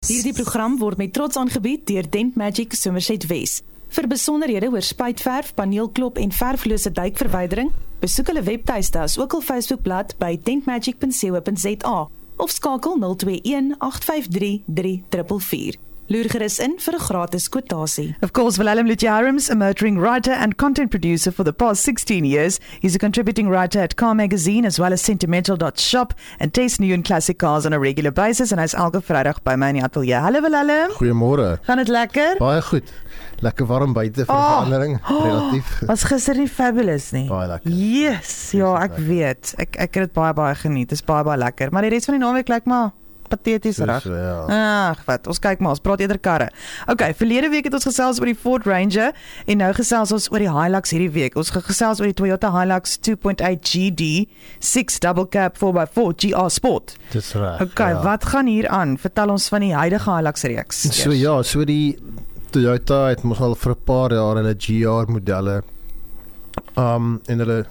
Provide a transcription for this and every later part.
Hierdie program word met trots aangebied deur Dent Magic Somerset West. Vir besonderhede oor spuitverf, paneelklop en verflose duikverwydering, besoek hulle webtuiste as ook hul Facebookblad by dentmagic.co.za of skakel 021 853 3444. Loer gerus in vir 'n gratis kwotasie. Of course, Willem Lujarams, a motoring writer and content producer for the past 16 years. He's a contributing writer at Car Magazine as well as Sentimental.shop and tastes new and classic cars on a regular basis. En hy's elke Vrydag by my in die ateljee. Hallo Willem. Goeiemôre. Gaan dit lekker? Baie goed. Lekker warm buite vir Oh. verandering, relatief. Was gister nie fabulous nie. Baie lekker. Yes, ja, ek weet. Ek ek het dit baie baie geniet. Dit is baie baie lekker. Maar die res van die naweek lyk maar pateties reg. ja. Ag, wat. Ons kyk maar, ons praat eerder karre. Okay, verlede week het ons gesels oor die Ford Ranger en nou gesels ons oor die Hilux hierdie week. Ons gesels oor die Toyota Hilux 2.8 GD 6 double cab 4x4 GR Sport. Dis reg. Okay, ja. wat gaan hier aan? Vertel ons van die huidige Hilux reeks. So ja, so die Toyota het mos al vir 'n paar jaar hulle GR modelle um en hulle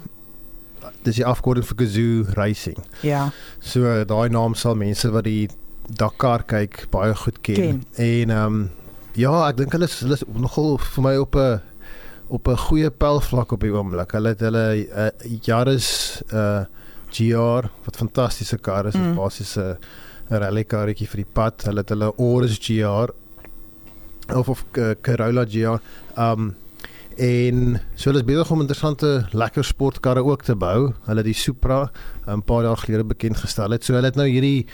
dis die afkorting vir Gazoo Racing. Ja. So daai naam sal mense wat die Dakar kyk baie goed ken. Ken. En um ja, ek dink hulle is hulle is nogal vir my op 'n op 'n goeie pylvlak op die oomblik. Hulle het hulle uh, Yaris uh GR wat fantastiese kar is, Mm. basies 'n rally karretjie vir die pad. Hulle het hulle Urus GR of of uh, Corolla GR. Um en so hulle is besig om interessante lekker sportkarre ook te bou. Hulle het die Supra 'n paar jaar gelede bekend gestel het. So hulle het nou hierdie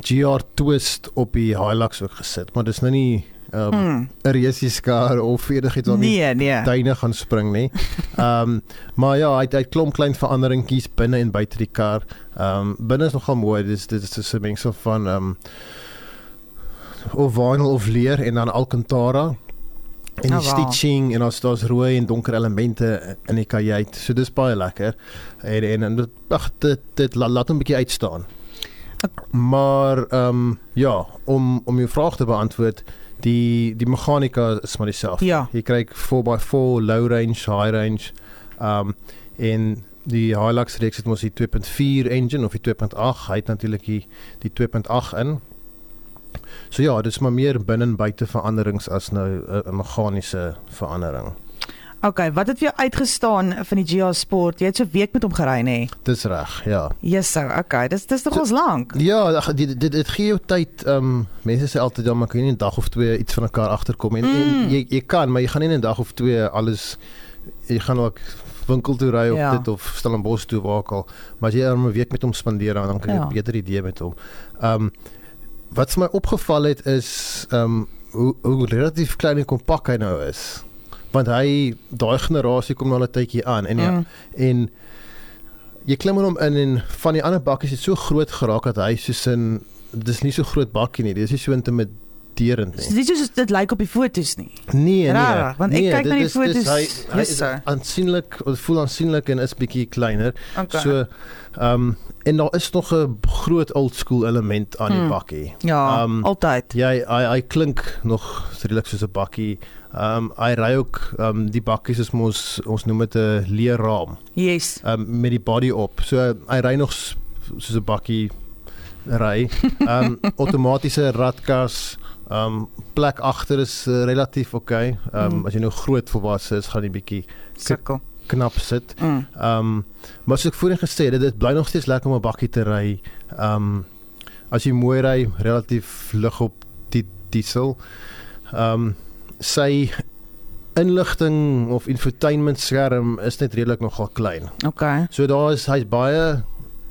GR Twist op die Hilux ook gesit, maar dis nou nie 'n um, Hmm. 'n racing kar of enigiets wat nie Nee, nee. duine gaan spring nie. Ehm um, maar ja, hy het, hy het klomp klein veranderingkies binne en buite die kar. Ehm um, binne is nogal mooi. Dis dit is 'n mengsel van ehm um, of vinyl of leer en dan Alcantara. En die Oh, wow. stitching en as daar's rooi en donker elemente in die kajuit. So dis baie lekker. En en, en ag dit dit la, laat hom 'n bietjie uitstaan. Maar ehm um, ja, om om jou vraag te beantwoord, die die meganika is maar dieselfde. Ja. Jy kry 4x4 low range, high range. Um en die Hilux reeks het mos die 2.4 engine of die 2.8. Hy het natuurlik die die 2.8 in. So ja, dis maar meer binne en buite veranderings as nou 'n 'n meganiese verandering. Okay, wat het vir jou uitgestaan van die GR Sport? Jy het so 'n week met hom gery nê? Dis reg, ja. Yes, so, okay. Dis dis nog ons lank. Ja, ag, dit dit dit gee jou tyd. Ehm um, mense sê altyd dan maar kan jy nie 'n dag of twee iets van mekaar agterkom en, mm. En jy jy kan, maar jy gaan nie 'n dag of twee alles jy gaan ook winkel toe ry of Ja. ja. dit of Stellenbosch toe waar ook al. Maar as jy 'n week met hom spandeer dan kan jy Ja. 'n beter idee met hom. Ehm um, wat vir my opgeval het is ehm um, hoe hoe relatief klein en kompak hy nou is. Want hy daai generasie kom nou al 'n tydjie aan en ja, Mm. en jy klim in hom in en van die ander bakkies het so groot geraak dat hy soos in dis nie so groot bakkie nie. Dis nie so intimiderend Dis nie. nie soos dit lyk op die foto's nie. Nee, nee. Rarig, want ek nee, kyk na die dit is- dis- foto's, Hy hy yes, is aansienlik, voel aansienlik en is bietjie kleiner. Okay. So ehm um, en daar is nog 'n groot old school element aan die Hmm. bakkie. ja, um, altyd. Ja, hy hy klink nog redelik soos 'n bakkie. Ehm um, hy ry ook ehm um, die bakkies is mos ons noem dit 'n leerraam. Yes. um, met die body op. So hy ry nog soos 'n bakkie ry. Um outomatiese radkas. Um plek agter is uh, relatief oukei. Okay. Um Mm. as jy nou groot volwasse is, gaan jy bietjie Sukkel. Knap sit. Mm. Um maar soos ek voorheen gesê het, dit bly nog steeds lekker om 'n bakkie te ry. Um as jy mooi ry, relatief lig op die diesel. Um sy inligting of infotainment skerm is net redelik nogal klein. Okay. So daar is hy's baie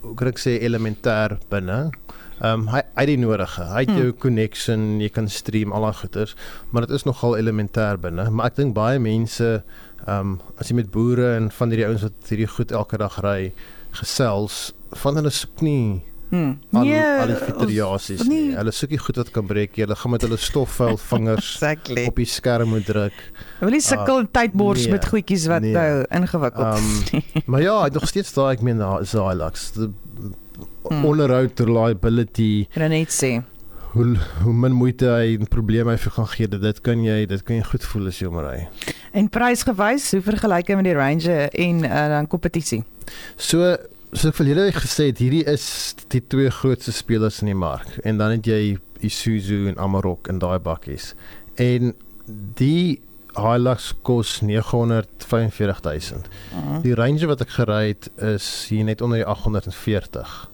hoe kan ek sê elementêr binne. Ehm um, hy hy die nodige. Hy het Hmm. jou connection, jy kan stream al daai goeters, maar dit is nogal elementêr binne. Maar ek dink baie mense ehm um, as jy met boere en van hierdie ouens wat hierdie goed elke dag ry gesels, van hulle soek nie Hmm. al, Nee, al die fiteriasies nee. nie. Hulle soek nie goed wat kan breek. Hulle gaan met hulle stofvuil vingers Exactly. op die skerm moet druk. Nie sukkel uh, tydbors nee, met goedjies wat nee. nou ingewikkeld Um, is. nie. Maar ja, nog steeds daai ek meen daai Hilux. Die Hmm. onderhoud reliability Kan net sê. hoe hoe min moeite hy en probleme hy vir gaan gee dit kan jy dit kan jy goed voel as jy hom ry. En prysgewys, hoe vergelyk jy met die Ranger en uh, dan kompetisie? So So ek verlede gesê het hierdie is die twee grootste spelers in die mark en dan het jy Isuzu en Amarok in daai bakkies. En die Hilux kos 945000. Uh -huh. Die Ranger wat ek gery het is hier net onder die 840.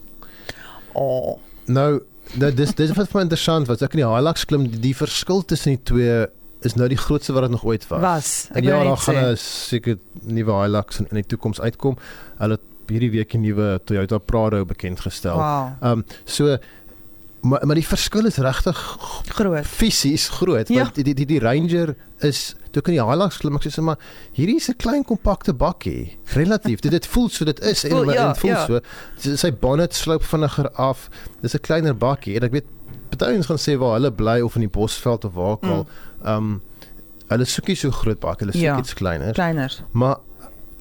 Oh. Nou, nou dis dis wat vir my interessant was. Ek in die Hilux klim die, die verskil tussen die twee is nou die grootste wat dit nog ooit was. Was. En ja, daar gaan 'n seker nuwe Hilux in, in die toekoms uitkom. Hulle het hierdie week 'n nuwe Toyota Prado bekend gestel. Wow. Ehm um, so maar maar die verskil is regtig Groot. fisies groot Ja. want die, die die die Ranger is toe kan die Hilux klim ek sê maar hierdie is 'n klein kompakte bakkie relatief dit dit voel so dit is en, Voel- en ja, dit voel ja. so sy, bonnet sloop vinniger af dis 'n kleiner bakkie en ek weet party ons gaan sê waar hulle bly of in die Bosveld of waar ook al ehm um, hulle soek nie so groot bakkie hulle soek Ja. iets kleiner Kleiner. maar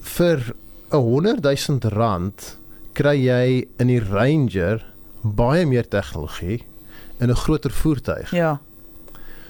vir 'n 100 000 rand kry jy in die Ranger baie meer tegnologie in 'n groter voertuig. Ja.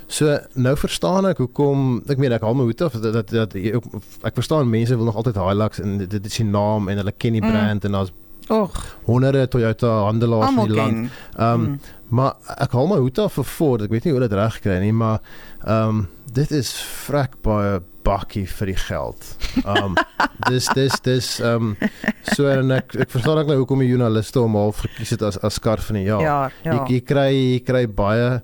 So nou verstaan ek hoekom ek meen ek haal my hoed af dat dat, dat ek verstaan mense wil nog altyd Hilux en dit, dit is die naam en hulle ken die Mm. brand en daar's Och, honderde Toyota handelaars in die land. Ehm Mm. maar ek haal my hoed af vir Ford. Ek weet nie hoe hulle dit reg kry nie, maar ehm dit is vrek baie bakkie vir die geld. Ehm um, dis dis dis ehm um, so en ek ek verstaan ook nou hoekom die joernaliste hom half gekies het as as kar van die jaar. Ja, ja. Jy, jy kry jy kry baie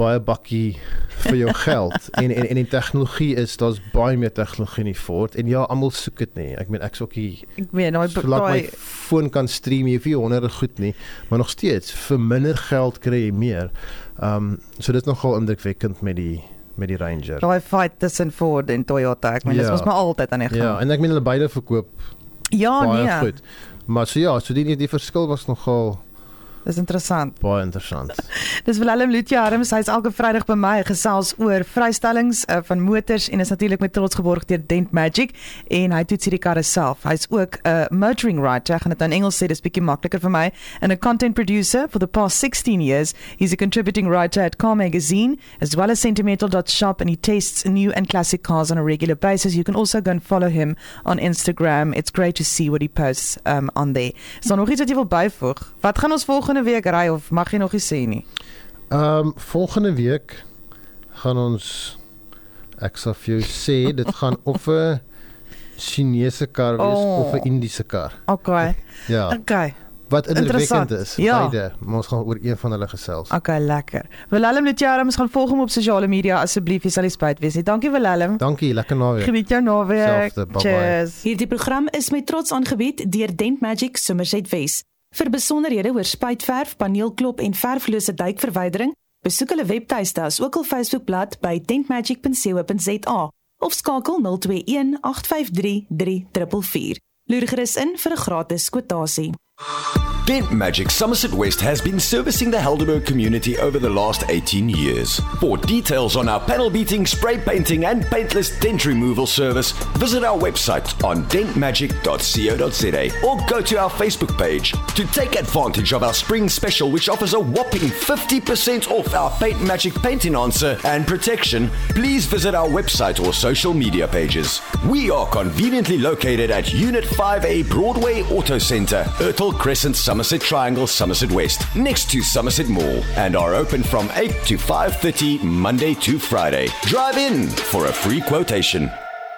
baie bakkie vir jou geld en en en die tegnologie is daar's baie meer tegnologie in die Ford en ja almal soek dit nie. Ek meen ek's ook hier Ek weet nou solank my daai foon kan stream, jy nie honderde goed nie, maar nog steeds vir minder geld kry jy meer. Ehm um, so dit is nogal indrukwekkend met die met die Ranger. daai fight tussen Ford en Toyota. Ek meen Ja. was maar altyd aan die Ja, gang. en ek meen hulle beide verkoop Ja, baie nee. goed. Maar so ja, so die die verskil was nogal Dis interessant. baie interessant. Dis Willem Lutje Harms, hy's elke Vrydag by my gesels oor vrystellings uh, van motors en is natuurlik met trots geborg deur Dent Magic en hy toets hierdie karre self. Hy's ook 'n uh, motoring writer, gaan dit in Engels sê, dis bietjie makliker vir my, and a content producer for the past 16 years. He's a contributing writer at Car Magazine as well as Sentimental.shop and he tests new and classic cars on a regular basis. You can also go and follow him on Instagram. It's great to see what he posts um, on there. Daar nog iets wat jy wil byvoeg? Wat gaan ons volgende week ry of mag jy nog nie sê nie? Ehm um, volgende week gaan ons ek sal vir jou sê dit gaan of 'n Chinese kar wees Oh. of 'n Indiese kar. Okay. Ja, Okay. wat indrukwekkend Interessant. is. Ja. Beide, ons gaan oor een van hulle gesels. Okay, lekker. Willem Lutjarums gaan volg hom op sosiale media asseblief, jy sal nie spyt wees nie. Dankie Willem. Dankie, lekker naweek. Geniet jou naweek. Selfde, bye-bye. Cheers. Hierdie program is met trots aangebied deur Dent Magic Somerset Wes. Vir besonderhede oor spuitverf, paneelklop en verflose duikverwydering, besoek hulle webtuiste as ook hul Facebookblad by dentmagic.co.za of skakel 021 853 3444. Loer gerus in vir 'n gratis kwotasie. Dent Magic Somerset West has been servicing the Helderberg community over the last 18 years. For details on our panel beating, spray painting, and paintless dent removal service, visit our website on dentmagic.co.za or go to our Facebook page. To take advantage of our spring special, which offers a whopping 50% off our Paint Magic paint enhancer and protection, please visit our website or social media pages. We are conveniently located at Unit 5A Broadway Auto Centre, Ertel Crescent, Somerset Triangle, Somerset West, next to Somerset Mall, and are open from 8 to 5:30 Monday to Friday. Drive in for a free quotation.